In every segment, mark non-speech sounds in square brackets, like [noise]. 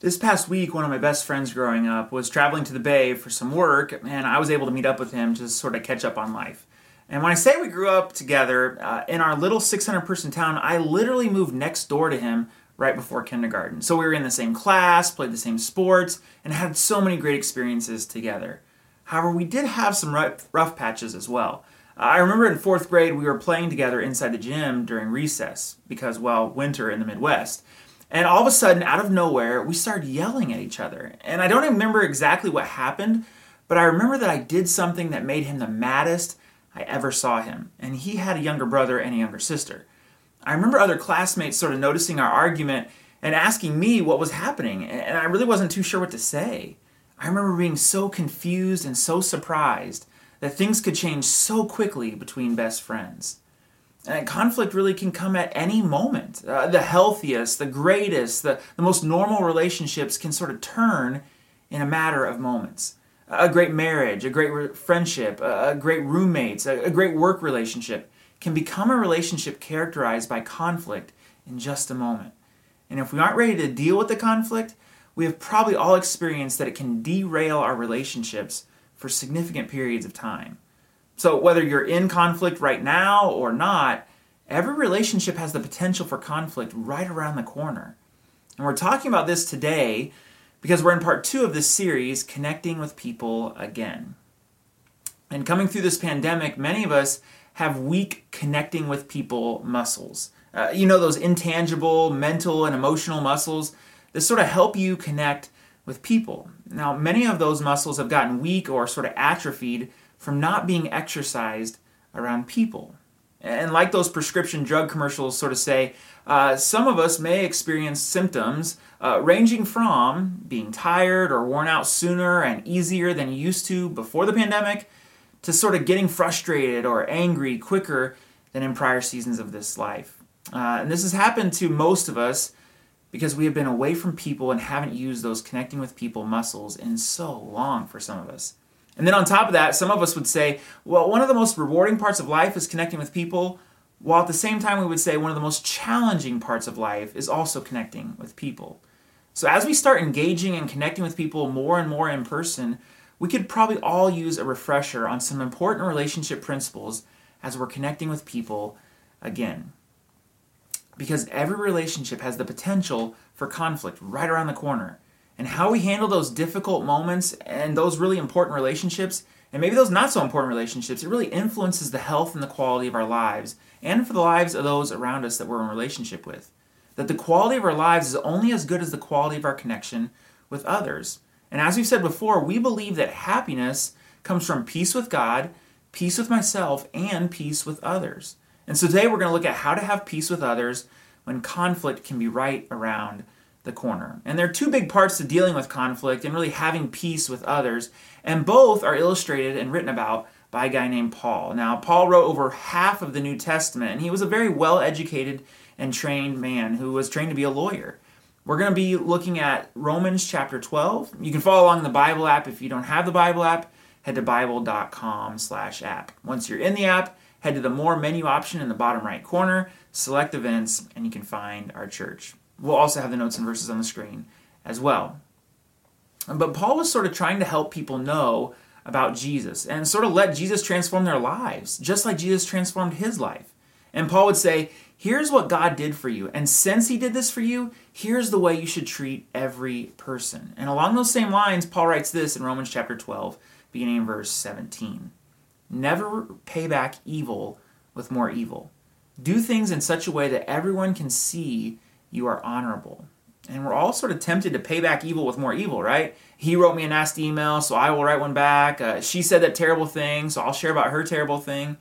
This past week, one of my best friends growing up was traveling to the Bay for some work, and I was able to meet up with him to sort of catch up on life. And when I say we grew up together uh, in our little 600 person town, I literally moved next door to him right before kindergarten. So we were in the same class, played the same sports, and had so many great experiences together. However, we did have some rough, rough patches as well. Uh, I remember in fourth grade, we were playing together inside the gym during recess because, well, winter in the Midwest. And all of a sudden, out of nowhere, we started yelling at each other. And I don't remember exactly what happened, but I remember that I did something that made him the maddest I ever saw him. And he had a younger brother and a younger sister. I remember other classmates sort of noticing our argument and asking me what was happening, and I really wasn't too sure what to say. I remember being so confused and so surprised that things could change so quickly between best friends. And conflict really can come at any moment. Uh, the healthiest, the greatest, the, the most normal relationships can sort of turn in a matter of moments. A great marriage, a great re- friendship, a, a great roommates, a, a great work relationship can become a relationship characterized by conflict in just a moment. And if we aren't ready to deal with the conflict, we have probably all experienced that it can derail our relationships for significant periods of time. So, whether you're in conflict right now or not, every relationship has the potential for conflict right around the corner. And we're talking about this today because we're in part two of this series, Connecting with People Again. And coming through this pandemic, many of us have weak connecting with people muscles. Uh, you know, those intangible mental and emotional muscles that sort of help you connect with people. Now, many of those muscles have gotten weak or sort of atrophied from not being exercised around people. And like those prescription drug commercials sort of say, uh, some of us may experience symptoms uh, ranging from being tired or worn out sooner and easier than you used to before the pandemic to sort of getting frustrated or angry quicker than in prior seasons of this life. Uh, and this has happened to most of us because we have been away from people and haven't used those connecting with people muscles in so long for some of us. And then on top of that, some of us would say, well, one of the most rewarding parts of life is connecting with people, while at the same time we would say one of the most challenging parts of life is also connecting with people. So as we start engaging and connecting with people more and more in person, we could probably all use a refresher on some important relationship principles as we're connecting with people again. Because every relationship has the potential for conflict right around the corner and how we handle those difficult moments and those really important relationships and maybe those not so important relationships it really influences the health and the quality of our lives and for the lives of those around us that we're in relationship with. That the quality of our lives is only as good as the quality of our connection with others. And as we've said before we believe that happiness comes from peace with god peace with myself and peace with others. And so today we're going to look at how to have peace with others when conflict can be right around the corner. And there are two big parts to dealing with conflict and really having peace with others, and both are illustrated and written about by a guy named Paul. Now, Paul wrote over half of the New Testament, and he was a very well educated and trained man who was trained to be a lawyer. We're going to be looking at Romans chapter 12. You can follow along in the Bible app. If you don't have the Bible app, head to bible.com slash app. Once you're in the app, head to the More menu option in the bottom right corner, select events, and you can find our church. We'll also have the notes and verses on the screen as well. But Paul was sort of trying to help people know about Jesus and sort of let Jesus transform their lives, just like Jesus transformed his life. And Paul would say, Here's what God did for you. And since he did this for you, here's the way you should treat every person. And along those same lines, Paul writes this in Romans chapter 12, beginning in verse 17 Never pay back evil with more evil. Do things in such a way that everyone can see you are honorable. And we're all sort of tempted to pay back evil with more evil, right? He wrote me a nasty email, so I will write one back. Uh, she said that terrible thing, so I'll share about her terrible thing.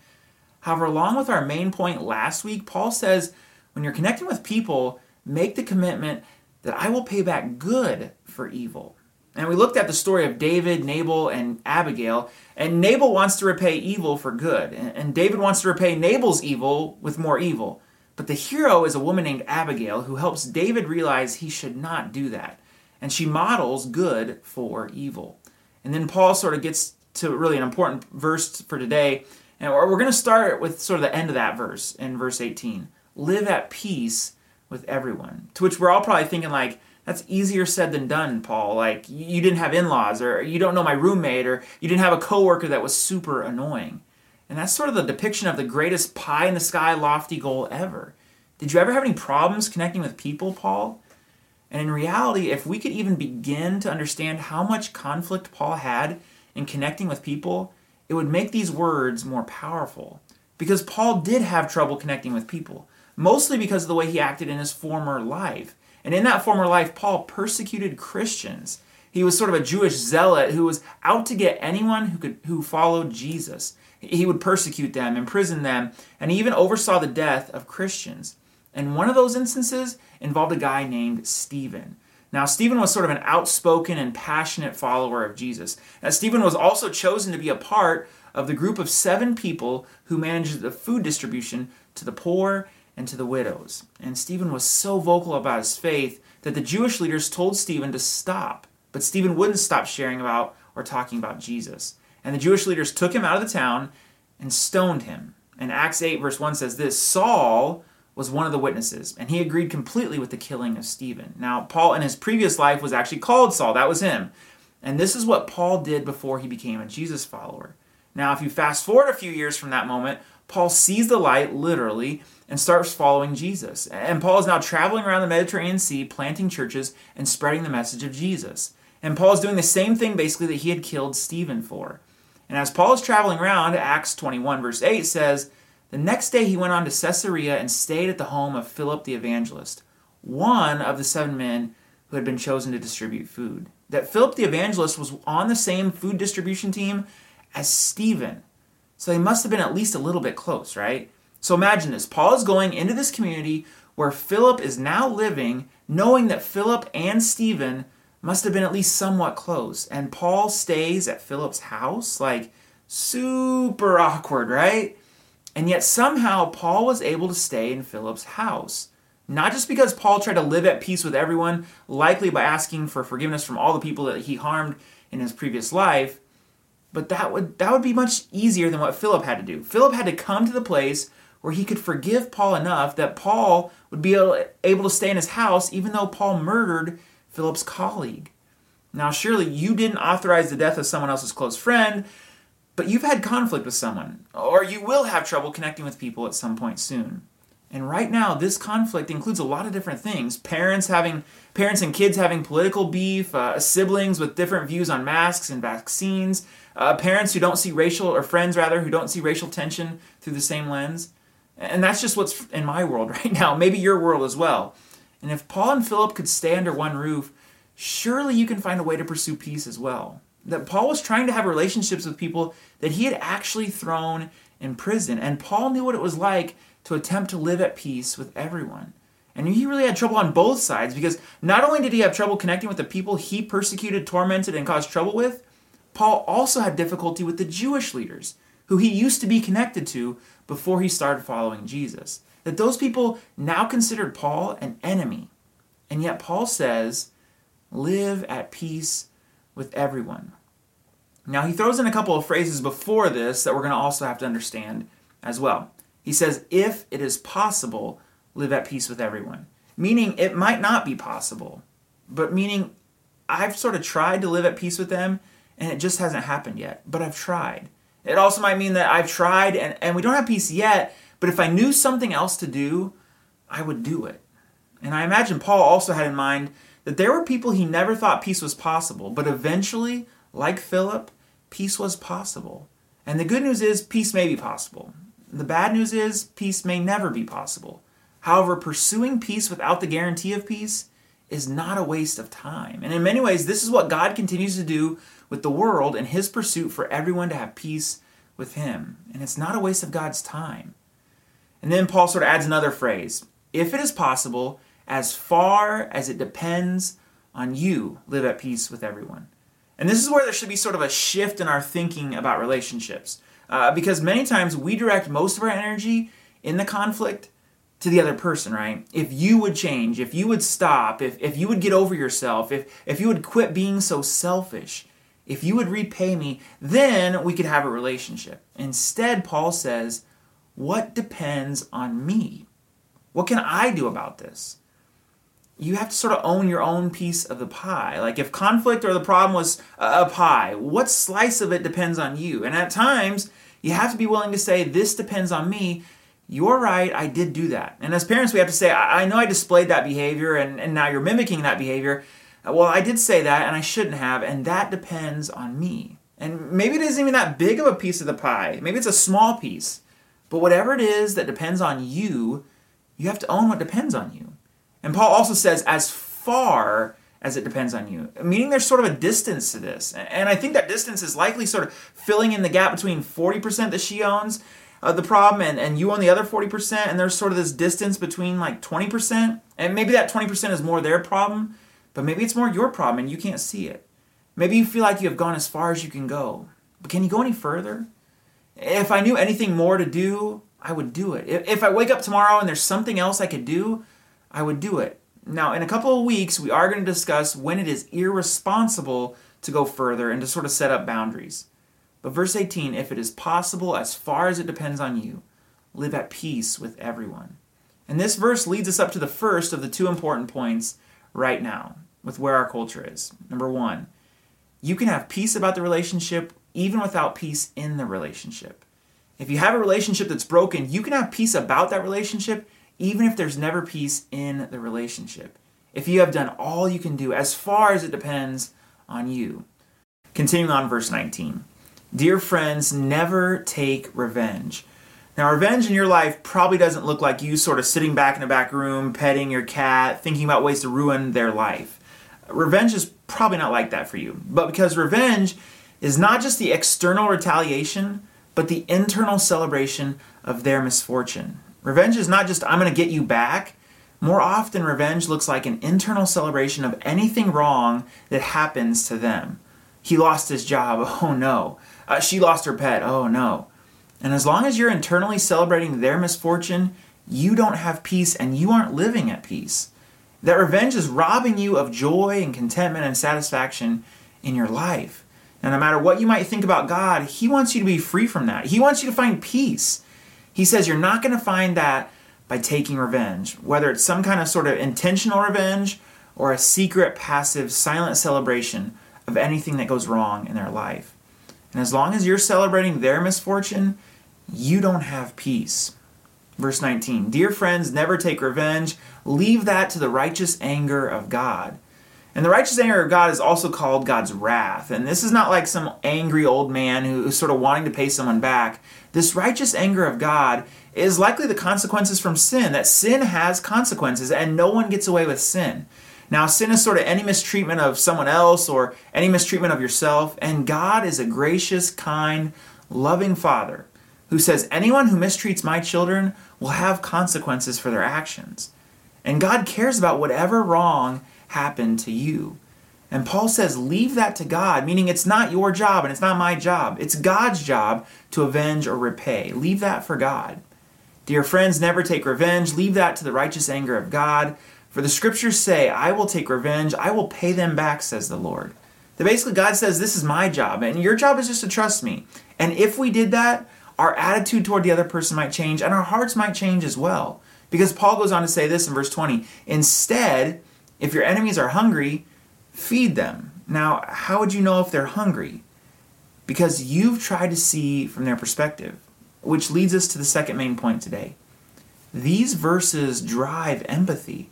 However, along with our main point last week, Paul says when you're connecting with people, make the commitment that I will pay back good for evil. And we looked at the story of David, Nabal, and Abigail. And Nabal wants to repay evil for good. And David wants to repay Nabal's evil with more evil. But the hero is a woman named Abigail who helps David realize he should not do that. And she models good for evil. And then Paul sort of gets to really an important verse for today. And we're going to start with sort of the end of that verse in verse 18. Live at peace with everyone. To which we're all probably thinking, like, That's easier said than done, Paul. Like, you didn't have in laws, or you don't know my roommate, or you didn't have a coworker that was super annoying. And that's sort of the depiction of the greatest pie in the sky, lofty goal ever. Did you ever have any problems connecting with people, Paul? And in reality, if we could even begin to understand how much conflict Paul had in connecting with people, it would make these words more powerful. Because Paul did have trouble connecting with people, mostly because of the way he acted in his former life. And in that former life, Paul persecuted Christians. He was sort of a Jewish zealot who was out to get anyone who could who followed Jesus. He would persecute them, imprison them, and he even oversaw the death of Christians. And one of those instances involved a guy named Stephen. Now, Stephen was sort of an outspoken and passionate follower of Jesus. Now, Stephen was also chosen to be a part of the group of seven people who managed the food distribution to the poor and to the widows. And Stephen was so vocal about his faith that the Jewish leaders told Stephen to stop. But Stephen wouldn't stop sharing about or talking about Jesus. And the Jewish leaders took him out of the town and stoned him. And Acts 8, verse 1 says this Saul was one of the witnesses, and he agreed completely with the killing of Stephen. Now, Paul in his previous life was actually called Saul, that was him. And this is what Paul did before he became a Jesus follower. Now, if you fast forward a few years from that moment, Paul sees the light literally and starts following Jesus. And Paul is now traveling around the Mediterranean Sea, planting churches and spreading the message of Jesus. And Paul is doing the same thing basically that he had killed Stephen for. And as Paul is traveling around, Acts 21, verse 8 says, The next day he went on to Caesarea and stayed at the home of Philip the evangelist, one of the seven men who had been chosen to distribute food. That Philip the evangelist was on the same food distribution team as Stephen. So they must have been at least a little bit close, right? So imagine this Paul is going into this community where Philip is now living, knowing that Philip and Stephen must have been at least somewhat close. And Paul stays at Philip's house, like super awkward, right? And yet somehow Paul was able to stay in Philip's house. Not just because Paul tried to live at peace with everyone, likely by asking for forgiveness from all the people that he harmed in his previous life, but that would that would be much easier than what Philip had to do. Philip had to come to the place where he could forgive Paul enough that Paul would be able to stay in his house even though Paul murdered Philip's colleague. Now, surely you didn't authorize the death of someone else's close friend, but you've had conflict with someone, or you will have trouble connecting with people at some point soon. And right now, this conflict includes a lot of different things. Parents having parents and kids having political beef, uh, siblings with different views on masks and vaccines, uh, parents who don't see racial, or friends rather, who don't see racial tension through the same lens. And that's just what's in my world [laughs] right now, maybe your world as well. And if Paul and Philip could stay under one roof, surely you can find a way to pursue peace as well. That Paul was trying to have relationships with people that he had actually thrown in prison. And Paul knew what it was like to attempt to live at peace with everyone. And he really had trouble on both sides because not only did he have trouble connecting with the people he persecuted, tormented, and caused trouble with, Paul also had difficulty with the Jewish leaders who he used to be connected to before he started following Jesus. That those people now considered Paul an enemy. And yet Paul says, live at peace with everyone. Now he throws in a couple of phrases before this that we're going to also have to understand as well. He says, if it is possible, live at peace with everyone. Meaning it might not be possible, but meaning I've sort of tried to live at peace with them and it just hasn't happened yet, but I've tried. It also might mean that I've tried and, and we don't have peace yet, but if I knew something else to do, I would do it. And I imagine Paul also had in mind that there were people he never thought peace was possible, but eventually, like Philip, peace was possible. And the good news is, peace may be possible. The bad news is, peace may never be possible. However, pursuing peace without the guarantee of peace is not a waste of time. And in many ways, this is what God continues to do with the world in his pursuit for everyone to have peace with him. And it's not a waste of God's time. And then Paul sort of adds another phrase if it is possible, as far as it depends on you, live at peace with everyone. And this is where there should be sort of a shift in our thinking about relationships. Uh, because many times we direct most of our energy in the conflict to the other person, right? If you would change, if you would stop, if, if you would get over yourself, if, if you would quit being so selfish, if you would repay me, then we could have a relationship. Instead, Paul says, What depends on me? What can I do about this? you have to sort of own your own piece of the pie. Like if conflict or the problem was a pie, what slice of it depends on you? And at times, you have to be willing to say, This depends on me. You're right, I did do that. And as parents, we have to say, I, I know I displayed that behavior and, and now you're mimicking that behavior. Uh, well, I did say that and I shouldn't have, and that depends on me. And maybe it isn't even that big of a piece of the pie. Maybe it's a small piece. But whatever it is that depends on you, you have to own what depends on you. And Paul also says, as far as it depends on you, meaning there's sort of a distance to this. And I think that distance is likely sort of filling in the gap between 40% that she owns uh, the problem and, and you own the other 40%, and there's sort of this distance between like 20%. And maybe that 20% is more their problem, but maybe it's more your problem and you can't see it. Maybe you feel like you have gone as far as you can go, but can you go any further? If I knew anything more to do, I would do it. If I wake up tomorrow and there's something else I could do, I would do it. Now, in a couple of weeks, we are going to discuss when it is irresponsible to go further and to sort of set up boundaries. But verse 18 if it is possible, as far as it depends on you, live at peace with everyone. And this verse leads us up to the first of the two important points right now with where our culture is. Number one, you can have peace about the relationship even without peace in the relationship. If you have a relationship that's broken, you can have peace about that relationship even if there's never peace in the relationship. If you have done all you can do, as far as it depends on you. Continuing on, verse 19. Dear friends, never take revenge. Now, revenge in your life probably doesn't look like you sort of sitting back in a back room, petting your cat, thinking about ways to ruin their life. Revenge is probably not like that for you. But because revenge is not just the external retaliation, but the internal celebration of their misfortune. Revenge is not just, I'm going to get you back. More often, revenge looks like an internal celebration of anything wrong that happens to them. He lost his job, [laughs] oh no. Uh, she lost her pet, oh no. And as long as you're internally celebrating their misfortune, you don't have peace and you aren't living at peace. That revenge is robbing you of joy and contentment and satisfaction in your life. And no matter what you might think about God, He wants you to be free from that. He wants you to find peace. He says you're not going to find that by taking revenge, whether it's some kind of sort of intentional revenge or a secret, passive, silent celebration of anything that goes wrong in their life. And as long as you're celebrating their misfortune, you don't have peace. Verse 19 Dear friends, never take revenge. Leave that to the righteous anger of God. And the righteous anger of God is also called God's wrath. And this is not like some angry old man who's sort of wanting to pay someone back. This righteous anger of God is likely the consequences from sin, that sin has consequences and no one gets away with sin. Now, sin is sort of any mistreatment of someone else or any mistreatment of yourself, and God is a gracious, kind, loving Father who says, Anyone who mistreats my children will have consequences for their actions. And God cares about whatever wrong happen to you. And Paul says, leave that to God, meaning it's not your job and it's not my job. It's God's job to avenge or repay. Leave that for God. Dear friends, never take revenge. Leave that to the righteous anger of God. For the scriptures say, I will take revenge. I will pay them back, says the Lord. That basically God says, This is my job, and your job is just to trust me. And if we did that, our attitude toward the other person might change, and our hearts might change as well. Because Paul goes on to say this in verse 20 Instead, if your enemies are hungry, feed them. Now, how would you know if they're hungry? Because you've tried to see from their perspective, which leads us to the second main point today. These verses drive empathy,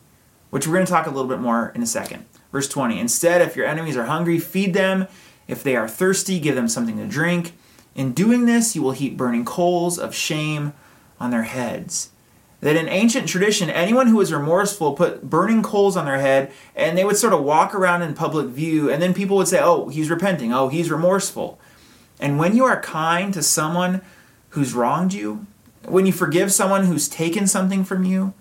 which we're going to talk a little bit more in a second. Verse 20 Instead, if your enemies are hungry, feed them. If they are thirsty, give them something to drink. In doing this, you will heap burning coals of shame on their heads that in ancient tradition, anyone who was remorseful put burning coals on their head and they would sort of walk around in public view, and then people would say, Oh, he's repenting. Oh, he's remorseful. And when you are kind to someone who's wronged you, when you forgive someone who's taken something from you,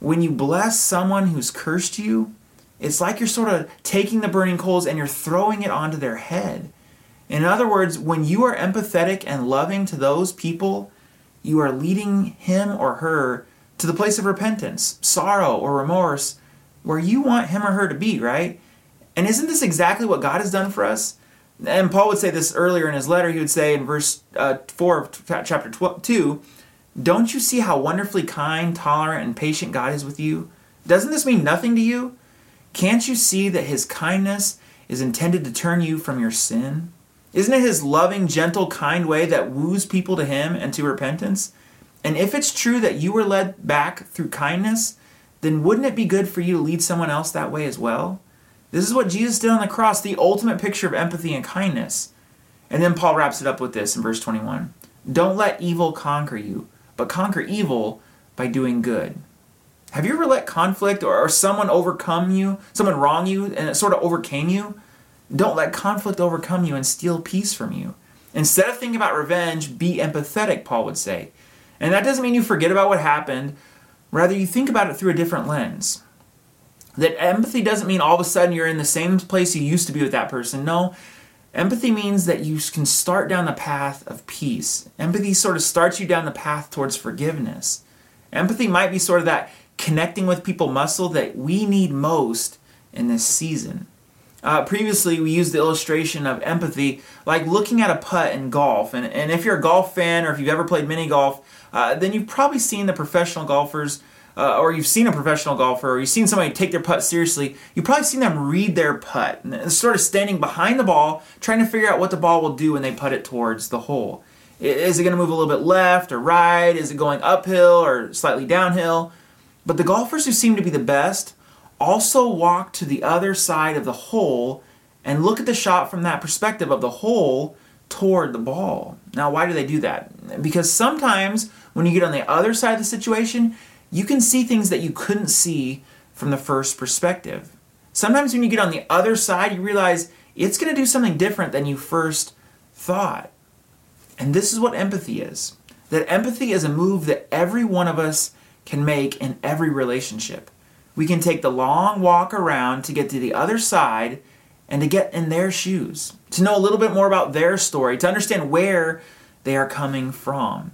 when you bless someone who's cursed you, it's like you're sort of taking the burning coals and you're throwing it onto their head. In other words, when you are empathetic and loving to those people, you are leading him or her to the place of repentance, sorrow, or remorse where you want him or her to be, right? And isn't this exactly what God has done for us? And Paul would say this earlier in his letter. He would say in verse uh, 4 of chapter 12, 2, Don't you see how wonderfully kind, tolerant, and patient God is with you? Doesn't this mean nothing to you? Can't you see that his kindness is intended to turn you from your sin? Isn't it his loving, gentle, kind way that woos people to him and to repentance? And if it's true that you were led back through kindness, then wouldn't it be good for you to lead someone else that way as well? This is what Jesus did on the cross, the ultimate picture of empathy and kindness. And then Paul wraps it up with this in verse 21 Don't let evil conquer you, but conquer evil by doing good. Have you ever let conflict or, or someone overcome you, someone wrong you, and it sort of overcame you? Don't let conflict overcome you and steal peace from you. Instead of thinking about revenge, be empathetic, Paul would say. And that doesn't mean you forget about what happened, rather, you think about it through a different lens. That empathy doesn't mean all of a sudden you're in the same place you used to be with that person. No, empathy means that you can start down the path of peace. Empathy sort of starts you down the path towards forgiveness. Empathy might be sort of that connecting with people muscle that we need most in this season. Uh, previously, we used the illustration of empathy like looking at a putt in golf. And, and if you're a golf fan or if you've ever played mini golf, uh, then you've probably seen the professional golfers, uh, or you've seen a professional golfer, or you've seen somebody take their putt seriously. You've probably seen them read their putt, and sort of standing behind the ball, trying to figure out what the ball will do when they put it towards the hole. Is it going to move a little bit left or right? Is it going uphill or slightly downhill? But the golfers who seem to be the best also walk to the other side of the hole and look at the shot from that perspective of the hole toward the ball. Now, why do they do that? Because sometimes when you get on the other side of the situation, you can see things that you couldn't see from the first perspective. Sometimes when you get on the other side, you realize it's going to do something different than you first thought. And this is what empathy is that empathy is a move that every one of us can make in every relationship. We can take the long walk around to get to the other side and to get in their shoes, to know a little bit more about their story, to understand where they are coming from.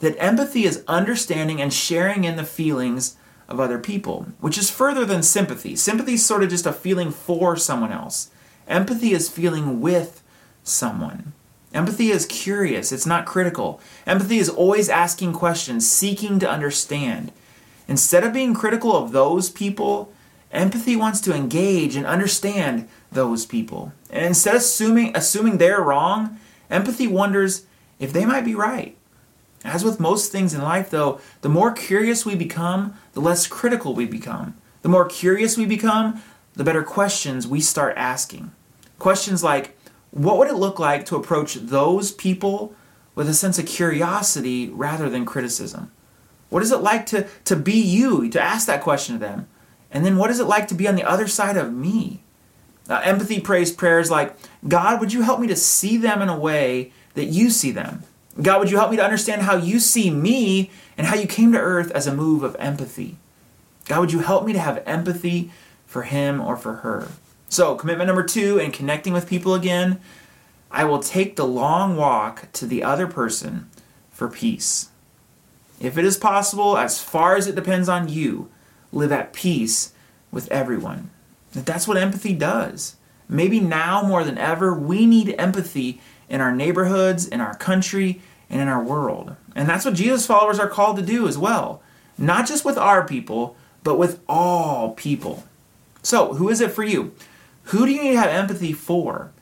That empathy is understanding and sharing in the feelings of other people, which is further than sympathy. Sympathy is sort of just a feeling for someone else. Empathy is feeling with someone. Empathy is curious, it's not critical. Empathy is always asking questions, seeking to understand. Instead of being critical of those people, empathy wants to engage and understand those people. And instead of assuming, assuming they're wrong, empathy wonders if they might be right. As with most things in life, though, the more curious we become, the less critical we become. The more curious we become, the better questions we start asking. Questions like, what would it look like to approach those people with a sense of curiosity rather than criticism? What is it like to, to be you, to ask that question to them? And then what is it like to be on the other side of me? Uh, empathy prays prayers like, God, would you help me to see them in a way that you see them? God, would you help me to understand how you see me and how you came to earth as a move of empathy? God, would you help me to have empathy for him or for her? So, commitment number two in connecting with people again, I will take the long walk to the other person for peace. If it is possible, as far as it depends on you, live at peace with everyone. That's what empathy does. Maybe now more than ever, we need empathy in our neighborhoods, in our country, and in our world. And that's what Jesus followers are called to do as well. Not just with our people, but with all people. So, who is it for you? Who do you need to have empathy for?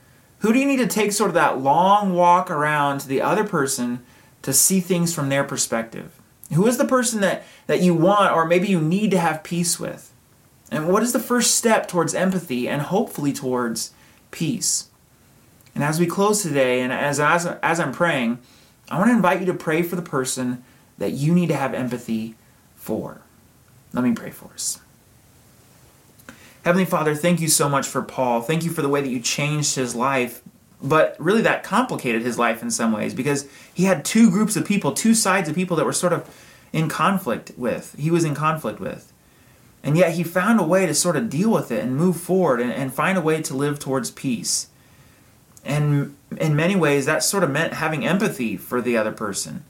Who do you need to take sort of that long walk around to the other person to see things from their perspective? Who is the person that, that you want or maybe you need to have peace with? And what is the first step towards empathy and hopefully towards peace? And as we close today, and as, as, as I'm praying, I want to invite you to pray for the person that you need to have empathy for. Let me pray for us. Heavenly Father, thank you so much for Paul. Thank you for the way that you changed his life, but really that complicated his life in some ways because he had two groups of people, two sides of people that were sort of in conflict with. He was in conflict with. And yet he found a way to sort of deal with it and move forward and, and find a way to live towards peace. And in many ways, that sort of meant having empathy for the other person.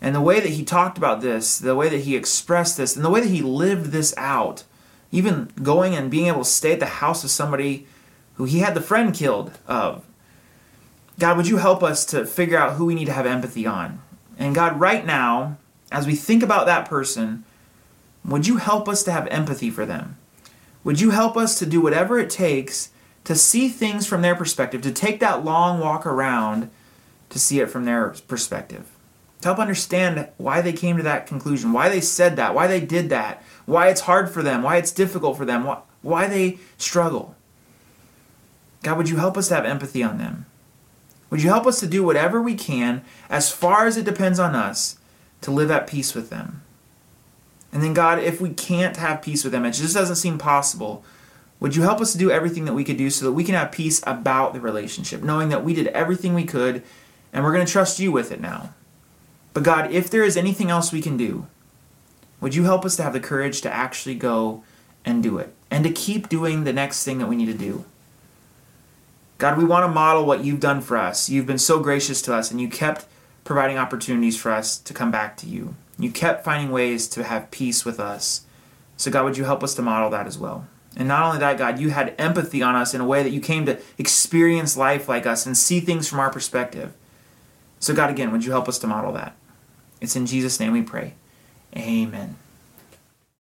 And the way that he talked about this, the way that he expressed this, and the way that he lived this out, even going and being able to stay at the house of somebody who he had the friend killed of. God, would you help us to figure out who we need to have empathy on? And God, right now, as we think about that person, Would you help us to have empathy for them? Would you help us to do whatever it takes to see things from their perspective, to take that long walk around to see it from their perspective? To help understand why they came to that conclusion, why they said that, why they did that, why it's hard for them, why it's difficult for them, why, they struggle. God, would you help us to have empathy on them? Would you help us to do whatever we can, as far as it depends on us, to live at peace with them? And then, God, if we can't have peace with them, it just doesn't seem possible, would you help us to do everything that we could do so that we can have peace about the relationship, knowing that we did everything we could and we're going to trust you with it now? But, God, if there is anything else we can do, would you help us to have the courage to actually go and do it and to keep doing the next thing that we need to do? God, we want to model what you've done for us. You've been so gracious to us, and you kept providing opportunities for us to come back to you. You kept finding ways to have peace with us. So, God, would you help us to model that as well? And not only that, God, you had empathy on us in a way that you came to experience life like us and see things from our perspective. So, God, again, would you help us to model that? It's in Jesus' name we pray. Amen.